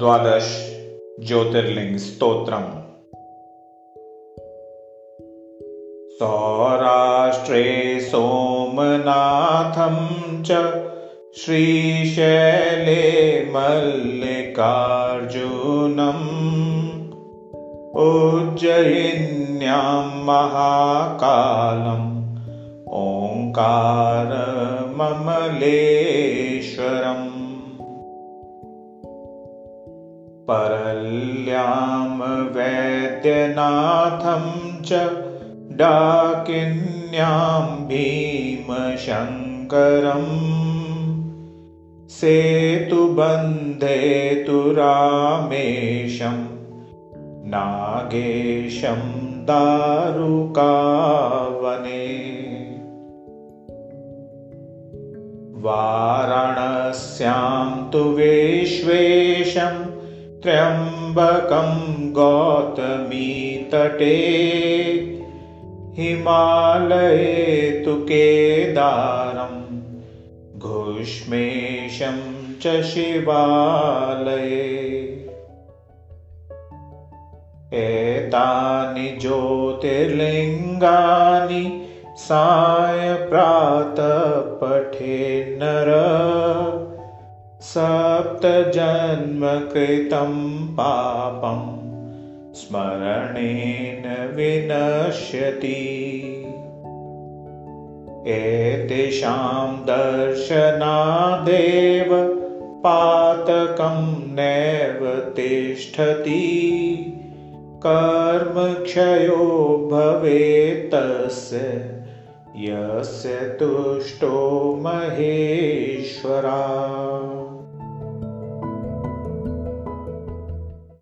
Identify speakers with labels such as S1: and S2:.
S1: द्वादश ज्योतिर्लिङ्गस्तोत्रम् सौराष्ट्रे सोमनाथं च श्रीशैले मल्लिकार्जुनम् उज्जयिन्यां महाकालम् ओङ्कारममलेश्वरम् परल्यां वैद्यनाथं च डाकिन्यां भीमशङ्करम्। सेतुबन्धे तु रामेशं नागेशं दारुकावने। वाराणस्यां तु विश्वेशम् त्र्यम्बकं गौतमीतटे। हिमालये तु केदारं घुष्मेशं च शिवालये। एतानि ज्योतिर्लिङ्गानि सायप्रातपठे नर सप्तजन्मकृतं पापं स्मरणेन विनश्यति। एतेषां दर्शनादेव पातकं नैव तिष्ठति। कर्मक्षयो भवेत्तस्य यस्य तुष्टो महेश्वरा